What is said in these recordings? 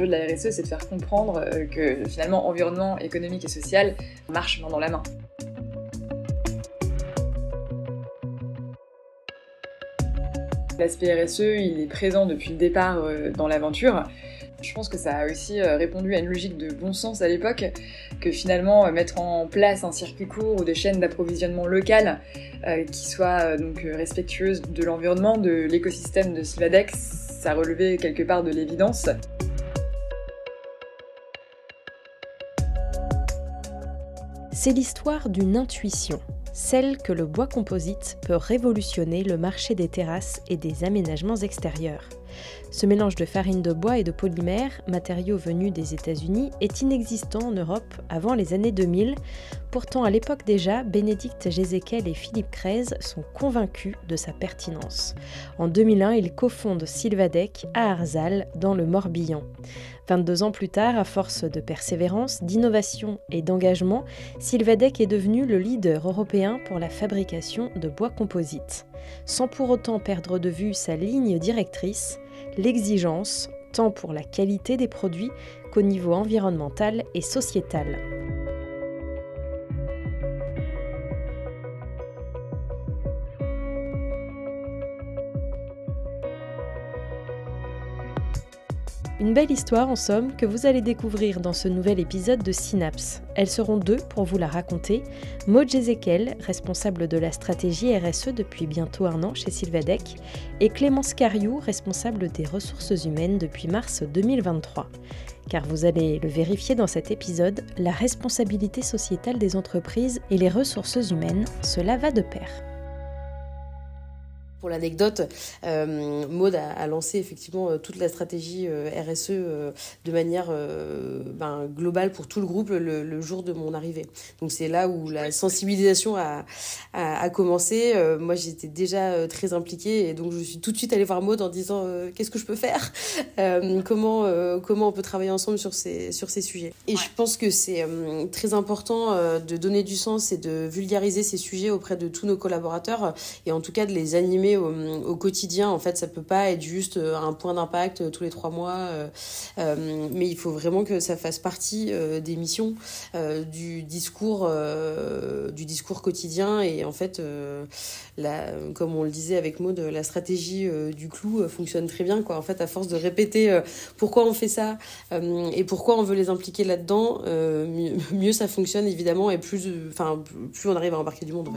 l'enjeu de la RSE, c'est de faire comprendre que finalement environnement économique et social marchent main dans la main. L'aspect RSE, il est présent depuis le départ dans l'aventure. Je pense que ça a aussi euh, répondu à une logique de bon sens à l'époque, que finalement euh, mettre en place un circuit court ou des chaînes d'approvisionnement locales euh, qui soient donc respectueuses de l'environnement, de l'écosystème de Sylvadex, ça relevait quelque part de l'évidence. C'est l'histoire d'une intuition, celle que le bois composite peut révolutionner le marché des terrasses et des aménagements extérieurs. Ce mélange de farine de bois et de polymère, matériaux venus des États-Unis, est inexistant en Europe avant les années 2000. Pourtant, à l'époque déjà, Bénédicte Jézéquel et Philippe Krez sont convaincus de sa pertinence. En 2001, ils cofondent Sylvadec à Arzal, dans le Morbihan. 22 ans plus tard, à force de persévérance, d'innovation et d'engagement, Sylvadec est devenu le leader européen pour la fabrication de bois composite. Sans pour autant perdre de vue sa ligne directrice, l'exigence, tant pour la qualité des produits qu'au niveau environnemental et sociétal. Une belle histoire en somme que vous allez découvrir dans ce nouvel épisode de Synapse. Elles seront deux pour vous la raconter. Maud Jezekel, responsable de la stratégie RSE depuis bientôt un an chez Sylvadec, et Clémence Cariou, responsable des ressources humaines depuis mars 2023. Car vous allez le vérifier dans cet épisode, la responsabilité sociétale des entreprises et les ressources humaines, cela va de pair. Pour l'anecdote, euh, Maud a, lancé effectivement euh, toute la stratégie euh, RSE de manière ben, globale pour tout le groupe le, jour de mon arrivée. Donc c'est là où la sensibilisation a, a, commencé. moi j'étais déjà très impliquée et donc je suis tout de suite allée voir Maud en disant qu'est-ce que je peux faire, comment comment on peut travailler ensemble sur ces sur ces sujets? Et je pense que c'est très important de donner du sens et de vulgariser ces sujets auprès de tous nos collaborateurs et en tout cas de les animer au, quotidien. En fait, ça peut pas être juste euh, un point d'impact euh, tous les trois mois, euh, mais il faut vraiment que ça fasse partie des missions, du discours, du discours quotidien. Et en fait, comme on le disait avec Maud, la stratégie du clou fonctionne très bien. Quoi. En fait, à force de répéter pourquoi on fait ça et pourquoi on veut les impliquer là-dedans, mieux, ça fonctionne évidemment et plus, enfin, plus on arrive à embarquer du monde.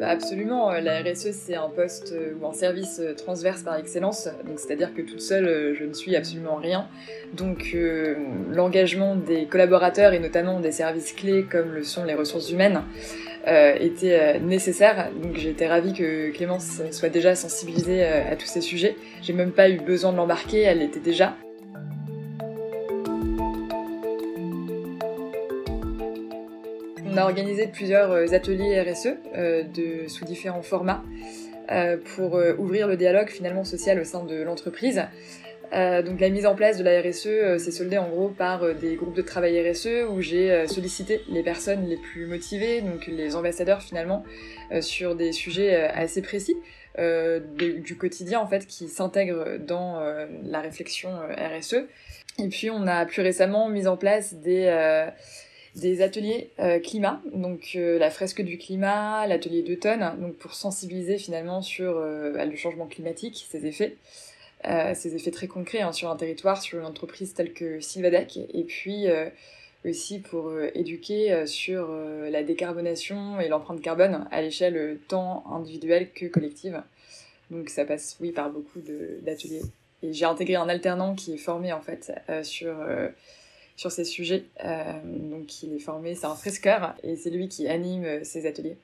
Bah, absolument, euh, la RSE c'est un poste euh, ou un service euh, transverse par excellence, donc c'est-à-dire que toute seule je ne suis absolument rien. Donc l'engagement des collaborateurs et notamment des services clés comme le sont les ressources humaines était nécessaire. Donc été ravie que Clémence soit déjà sensibilisée à tous ces sujets. J'ai même pas eu besoin de l'embarquer, elle l'était déjà. On a organisé plusieurs euh, ateliers RSE euh, sous différents formats euh, pour ouvrir le dialogue finalement social au sein de l'entreprise. donc la mise en place de la RSE s'est soldée en gros par des groupes de travail RSE où j'ai sollicité les personnes les plus motivées, donc les ambassadeurs finalement, sur des sujets assez précis du quotidien en fait qui s'intègrent dans la réflexion RSE. Et puis on a plus récemment mis en place des des ateliers euh, climat, donc euh, la fresque du climat, l'atelier d'automne, donc pour sensibiliser finalement sur euh, bah, le changement climatique, ses effets, ses effets très concrets hein, sur un territoire, sur une entreprise telle que Sylvadec, et puis aussi pour éduquer sur la décarbonation et l'empreinte carbone à l'échelle tant individuelle que collective. Donc ça passe, oui, par beaucoup d'ateliers. Et j'ai intégré un alternant qui est formé en fait sur sur ces sujets. Euh, donc il est formé, c'est un fresqueur et c'est lui qui anime euh, ces ateliers.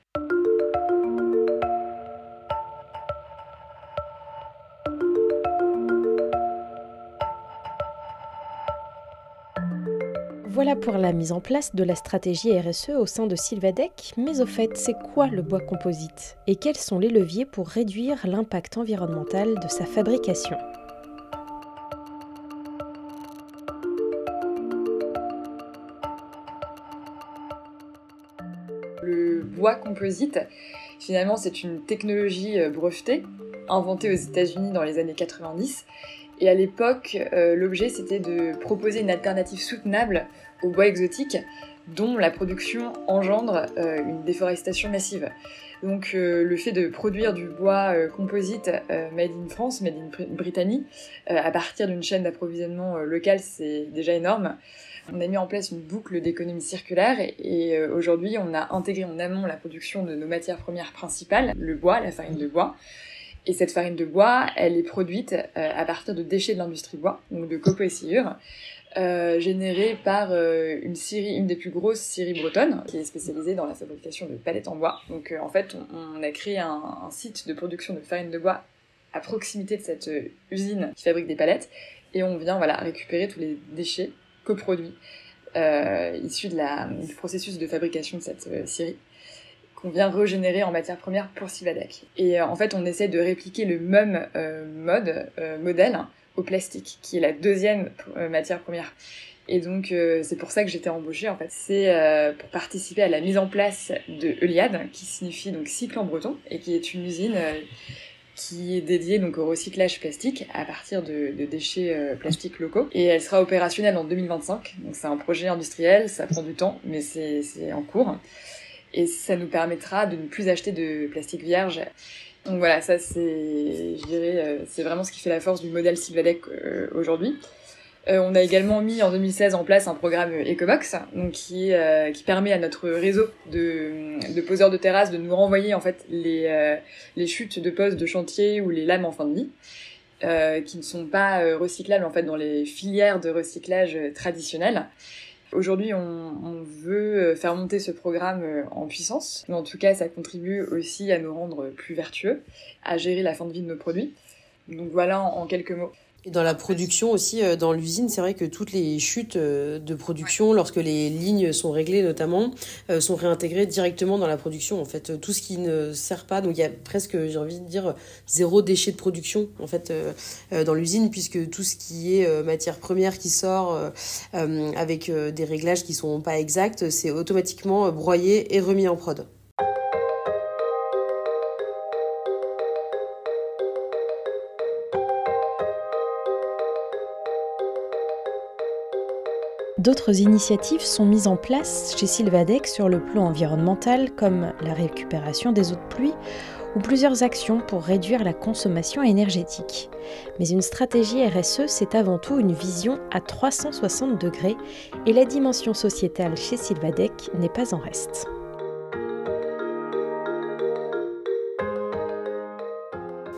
Voilà pour la mise en place de la stratégie RSE au sein de Sylvadec, mais au fait, c'est quoi le bois composite? Et quels sont les leviers pour réduire l'impact environnemental de sa fabrication? Composite. Finalement, c'est une technologie euh, brevetée, inventée aux États-Unis dans les années 90 Et à l'époque, l'objet c'était de proposer une alternative soutenable au bois exotique dont la production engendre une déforestation massive. Donc le fait de produire du bois composite made in France, made in Britannie, à partir d'une chaîne d'approvisionnement locale, c'est déjà énorme. On a mis en place une boucle d'économie circulaire et, euh, aujourd'hui on a intégré en amont la production de nos matières premières principales, le bois, la farine de bois. Et cette farine de bois, elle est produite euh, à partir de déchets de l'industrie bois, donc de copeaux et sciures, euh, générés par une scierie, une des plus grosses scieries bretonnes, qui est spécialisée dans la fabrication de palettes en bois. Donc en fait, on, a créé un, site de production de farine de bois à proximité de cette usine qui fabrique des palettes, et on vient voilà récupérer tous les déchets coproduits euh, issus de la, du processus de fabrication de cette euh, scierie qu'on vient régénérer en matière première pour Sivadec. Et euh, en fait, on essaie de répliquer le même mode, modèle au plastique, qui est la deuxième matière première. Et donc, c'est pour ça que j'étais embauchée, en fait. C'est pour participer à la mise en place de Euliade, qui signifie donc cycle en breton, et qui est une usine qui est dédiée donc au recyclage plastique à partir de, déchets euh, plastiques locaux. Et elle sera opérationnelle en 2025. Donc c'est un projet industriel, ça prend du temps, mais c'est en cours. Et ça nous permettra de ne plus acheter de plastique vierge. Donc voilà, ça c'est, je dirais, euh, c'est vraiment ce qui fait la force du modèle Sylvadec euh, aujourd'hui. Euh, on a également mis en 2016 en place un programme Ecobox, donc qui, permet à notre réseau de, poseurs de terrasse de nous renvoyer en fait les, les chutes de postes de chantier ou les lames en fin de vie. qui ne sont pas recyclables en fait dans les filières de recyclage traditionnelles. Aujourd'hui, on, veut faire monter ce programme en puissance, mais en tout cas, ça contribue aussi à nous rendre plus vertueux, à gérer la fin de vie de nos produits. Donc voilà en quelques mots. Et dans la production aussi, euh, dans l'usine, c'est vrai que toutes les chutes euh, de production, lorsque les lignes sont réglées notamment, euh, sont réintégrées directement dans la production. En fait, tout ce qui ne sert pas, donc il y a presque, j'ai envie de dire, zéro déchet de production en fait dans l'usine, puisque tout ce qui est matière première qui sort avec des réglages qui sont pas exacts, c'est automatiquement broyé et remis en prod. D'autres initiatives sont mises en place chez Sylvadec sur le plan environnemental, comme la récupération des eaux de pluie ou plusieurs actions pour réduire la consommation énergétique. Mais une stratégie RSE, c'est avant tout une vision à 360 degrés et la dimension sociétale chez Sylvadec n'est pas en reste.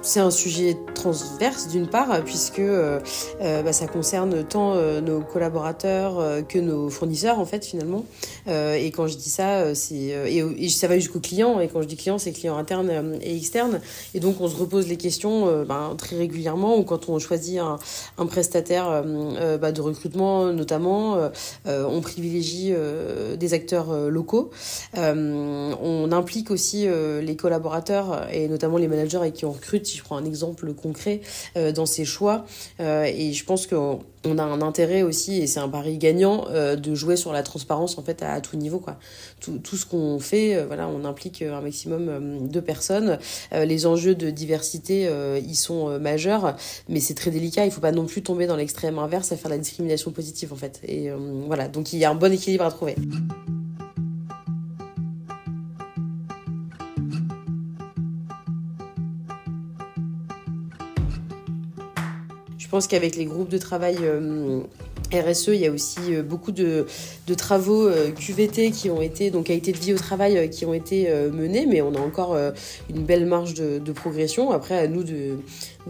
C'est un sujet transverse d'une part, puisque euh, euh, bah, ça concerne tant euh, nos collaborateurs que nos fournisseurs en fait finalement. et quand je dis ça, c'est et, ça va jusqu'aux clients. Et quand je dis clients, c'est clients internes et externes. Et donc on se repose les questions bah, très régulièrement. Ou quand on choisit un, un prestataire bah, de recrutement, notamment, on privilégie des acteurs locaux. on implique aussi les collaborateurs et notamment les managers avec qui on recrute je prends un exemple concret euh, dans ces choix. Euh, et je pense qu'on a un intérêt aussi, et c'est un pari gagnant, euh, de jouer sur la transparence en fait à, tout niveau. Quoi. Tout, tout ce qu'on fait, voilà, on implique un maximum de personnes. les enjeux de diversité, ils sont majeurs, mais c'est très délicat. Il faut pas non plus tomber dans l'extrême inverse à faire la discrimination positive en fait. Et voilà, donc il y a un bon équilibre à trouver. Pense qu'avec les groupes de travail euh, RSE, il y a aussi euh, beaucoup de, travaux euh, QVT qui ont été, donc qualité de vie au travail, qui ont été menés, mais on a encore une belle marge de, progression. Après, à nous de,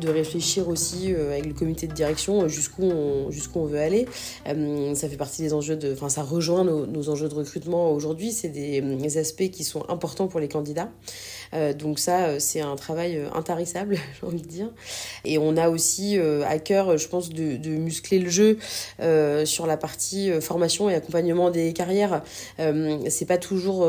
réfléchir aussi avec le comité de direction jusqu'où on, jusqu'où on veut aller. ça fait partie des enjeux de, enfin, ça rejoint nos, enjeux de recrutement aujourd'hui. C'est des, aspects qui sont importants pour les candidats. Euh, donc ça, euh, c'est un travail euh, intarissable, j'ai envie de dire. Et on a aussi à cœur, je pense, de, de muscler le jeu sur la partie formation et accompagnement des carrières. c'est pas toujours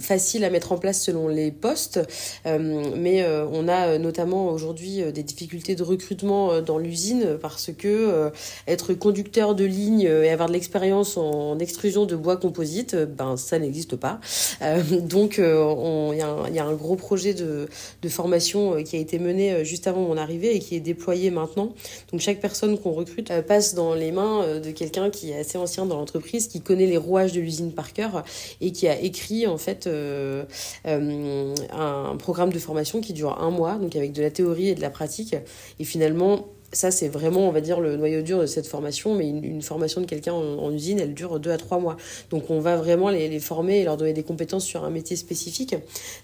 facile à mettre en place selon les postes, mais on a notamment aujourd'hui aujourd'hui des difficultés de recrutement dans l'usine parce que être conducteur de ligne et avoir de l'expérience en extrusion de bois composite, ben ça n'existe pas. donc il y, a un gros projet de, de formation qui a été mené juste avant mon arrivée et qui est déployé maintenant. Donc chaque personne qu'on recrute passe dans les mains de quelqu'un qui est assez ancien dans l'entreprise, qui connaît les rouages de l'usine par cœur et qui a écrit en fait euh, euh, un programme de formation qui dure un mois, donc avec de la théorie et de la pratique. Et finalement, ça, c'est vraiment, on va dire, le noyau dur de cette formation. Mais une, formation de quelqu'un en, usine, elle dure deux à trois mois. Donc, on va vraiment les, former et leur donner des compétences sur un métier spécifique.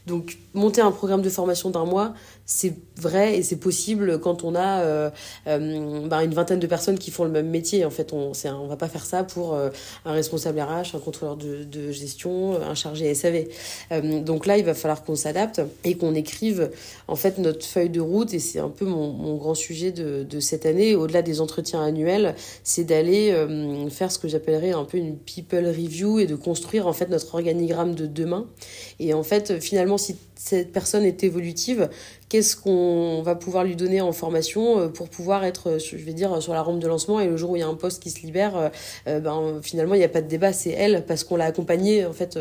Donc, monter un programme de formation d'un mois, c'est vrai et c'est possible quand on a euh, euh, bah, une vingtaine de personnes qui font le même métier. En fait, on ne va pas faire ça pour euh, un responsable RH, un contrôleur de, gestion, un chargé SAV. donc là, il va falloir qu'on s'adapte et qu'on écrive en fait notre feuille de route. Et c'est un peu mon, mon grand sujet de, de cette année, au-delà des entretiens annuels, c'est d'aller faire ce que j'appellerais un peu une people review et de construire en fait notre organigramme de demain. Et en fait, finalement, si cette personne est évolutive, qu'est-ce qu'on va pouvoir lui donner en formation euh, pour pouvoir être, euh, je vais dire, sur la rampe de lancement et le jour où il y a un poste qui se libère, euh, ben, finalement, il n'y a pas de débat, c'est elle, parce qu'on l'a accompagnée, en fait,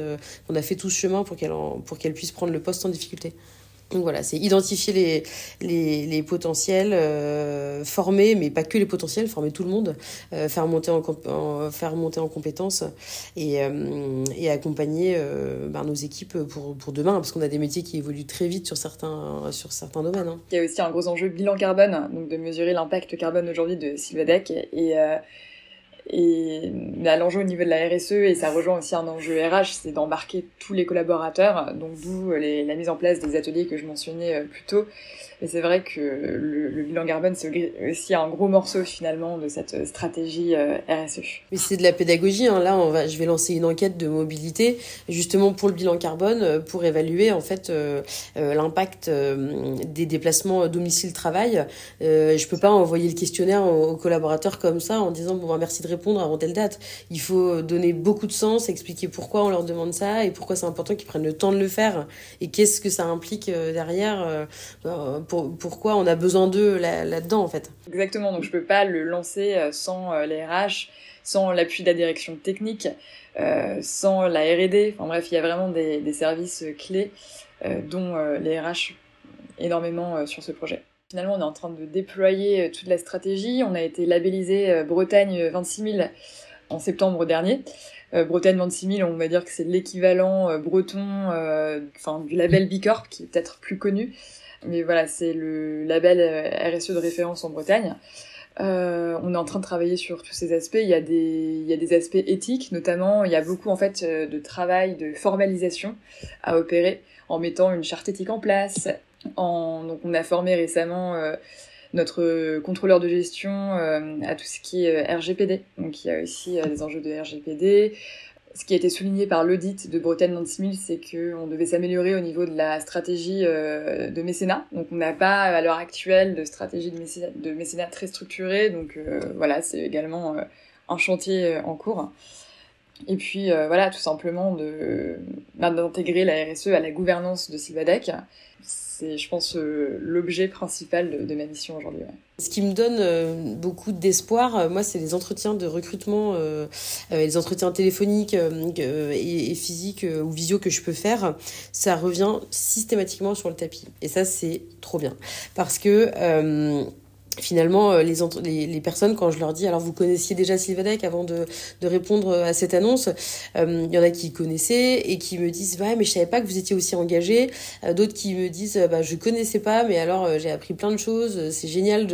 on a fait tout ce chemin pour qu'elle pour qu'elle puisse prendre le poste sans difficulté. Donc voilà, c'est identifier les, les, les potentiels, euh, former, mais pas que les potentiels, former tout le monde, euh, faire, monter en, faire monter en compétences et, euh, et accompagner euh, ben, nos équipes pour, pour demain, parce qu'on a des métiers qui évoluent très vite sur certains, sur certains domaines. Hein. Il y a aussi un gros enjeu bilan carbone, donc de mesurer l'impact carbone aujourd'hui de Sylvadec. Et euh, et l'enjeu au niveau de la RSE, et ça rejoint aussi un enjeu RH, c'est d'embarquer tous les collaborateurs, donc d'où la mise en place des ateliers que je mentionnais euh, plus tôt, et c'est vrai que le, bilan carbone, c'est aussi un gros morceau finalement de cette stratégie euh, RSE. Mais c'est de la pédagogie. Hein. Là, je vais lancer une enquête de mobilité justement pour le bilan carbone, euh, pour évaluer en fait euh, l'impact des déplacements domicile-travail. Euh, je peux pas envoyer le questionnaire aux, collaborateurs comme ça en disant bon bah, merci de répondre avant telle date. Il faut donner beaucoup de sens, expliquer pourquoi on leur demande ça et pourquoi c'est important qu'ils prennent le temps de le faire et qu'est-ce que ça implique derrière pourquoi on a besoin d'eux là-dedans, en fait. Exactement, donc je peux pas le lancer euh, sans euh, les RH, sans l'appui de la direction technique, euh, sans la R&D. Enfin bref, il y a vraiment des, services clés, dont euh, les RH énormément sur ce projet. Finalement, on est en train de déployer toute la stratégie. On a été labellisé Bretagne 26 000 en septembre dernier. Bretagne 26 000, on va dire que c'est l'équivalent breton du label Bicorp, qui est peut-être plus connu. Mais voilà, c'est le label euh, RSE de référence en Bretagne. Euh, on est en train de travailler sur tous ces aspects. Il y a des, il y a des aspects éthiques, notamment. Il y a beaucoup en fait euh, de travail de formalisation à opérer en mettant une charte éthique en place. En, donc, on a formé récemment notre contrôleur de gestion à tout ce qui est RGPD. Donc, il y a aussi des enjeux de RGPD ce qui a été souligné par l'audit de Bretagne 96 c'est qu'on devait s'améliorer au niveau de la stratégie euh, de mécénat. Donc on n'a pas à l'heure actuelle de stratégie de mécénat, très structurée. Donc euh, voilà, c'est également euh, un chantier en cours. Et puis voilà, tout simplement d'intégrer la RSE à la gouvernance de Sylvadec c'est, je pense, euh, l'objet principal de, ma mission aujourd'hui. Ce qui me donne euh, beaucoup d'espoir, euh, moi, c'est les entretiens de recrutement, les entretiens téléphoniques et, physiques ou visio que je peux faire. Ça revient systématiquement sur le tapis. Et ça, c'est trop bien. Parce que finalement, euh, les, les, les, personnes, quand je leur dis, alors vous connaissiez déjà Sylvadec avant de, de répondre à cette annonce, euh, il y en a qui connaissaient et qui me disent, ouais, mais je savais pas que vous étiez aussi engagé. Euh, d'autres qui me disent, bah, je connaissais pas, mais alors j'ai appris plein de choses. C'est génial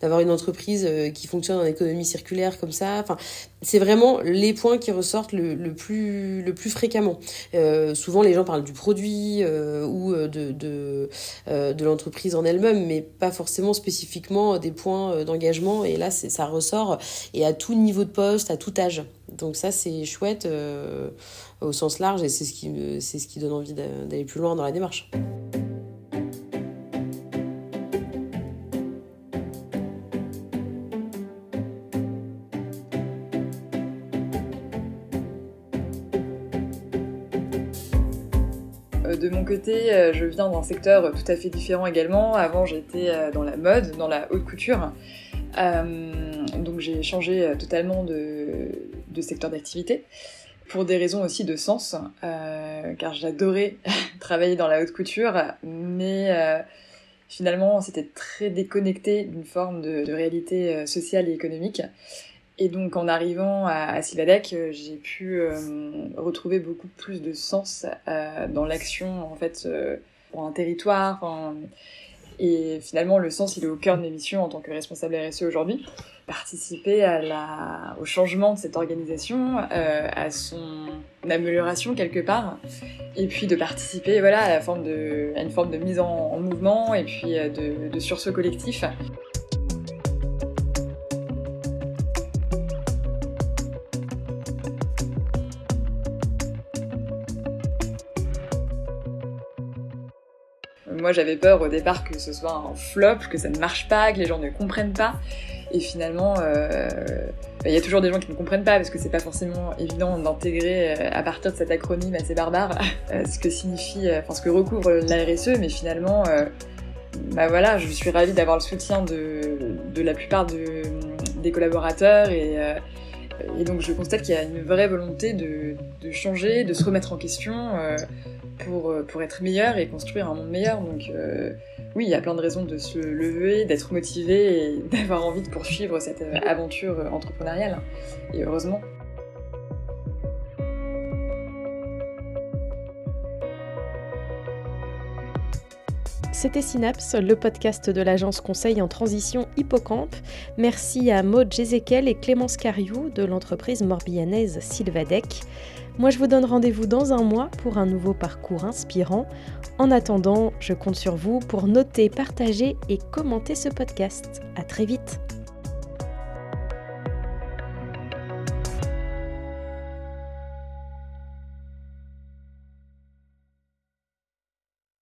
d'avoir une entreprise qui fonctionne en économie circulaire comme ça. Enfin, c'est vraiment les points qui ressortent le, le plus le plus fréquemment. Euh, souvent, les gens parlent du produit euh, ou de de, euh, de l'entreprise en elle-même, mais pas forcément spécifiquement des points euh, d'engagement. Et là, ça ressort et à tout niveau de poste, à tout âge. Donc ça, c'est chouette euh, au sens large et c'est ce c'est ce qui donne envie d'aller plus loin dans la démarche. Euh, je viens d'un secteur tout à fait différent également. Avant, j'étais euh, dans la mode, dans la haute couture. donc j'ai changé totalement de, secteur d'activité pour des raisons aussi de sens, car j'adorais travailler dans la haute couture, mais finalement c'était très déconnecté d'une forme de, réalité sociale et économique. Et donc en arrivant à, à euh, j'ai pu euh, retrouver beaucoup plus de sens euh, dans l'action en fait pour un territoire. Et finalement, le sens, il est au cœur de mes missions en tant que responsable RSE aujourd'hui. Participer au changement de cette organisation, à son amélioration quelque part, et puis de participer voilà, à, une forme de mise en, en mouvement et puis de, de sursaut collectif. Moi, j'avais peur au départ que ce soit un flop, que ça ne marche pas, que les gens ne comprennent pas. Et finalement, euh, il y a toujours des gens qui ne comprennent pas parce que c'est pas forcément évident d'intégrer euh, à partir de cet acronyme assez barbare euh, ce que signifie, enfin ce que recouvre la RSE. Mais finalement, bah voilà, je suis ravie d'avoir le soutien de, la plupart de, des collaborateurs et, donc je constate qu'il y a une vraie volonté de, changer, de se remettre en question pour, euh, pour être meilleur et construire un monde meilleur. Donc euh, oui, il y a plein de raisons de se lever, d'être motivé et d'avoir envie de poursuivre cette euh, aventure entrepreneuriale. Et heureusement. C'était Synapse, le podcast de l'agence conseil en transition Hippocampe. Merci à Maud Jezekel et Clémence Cariou de l'entreprise morbihanaise Sylvadec. Moi, je vous donne rendez-vous dans un mois pour un nouveau parcours inspirant. En attendant, je compte sur vous pour noter, partager et commenter ce podcast. À très vite!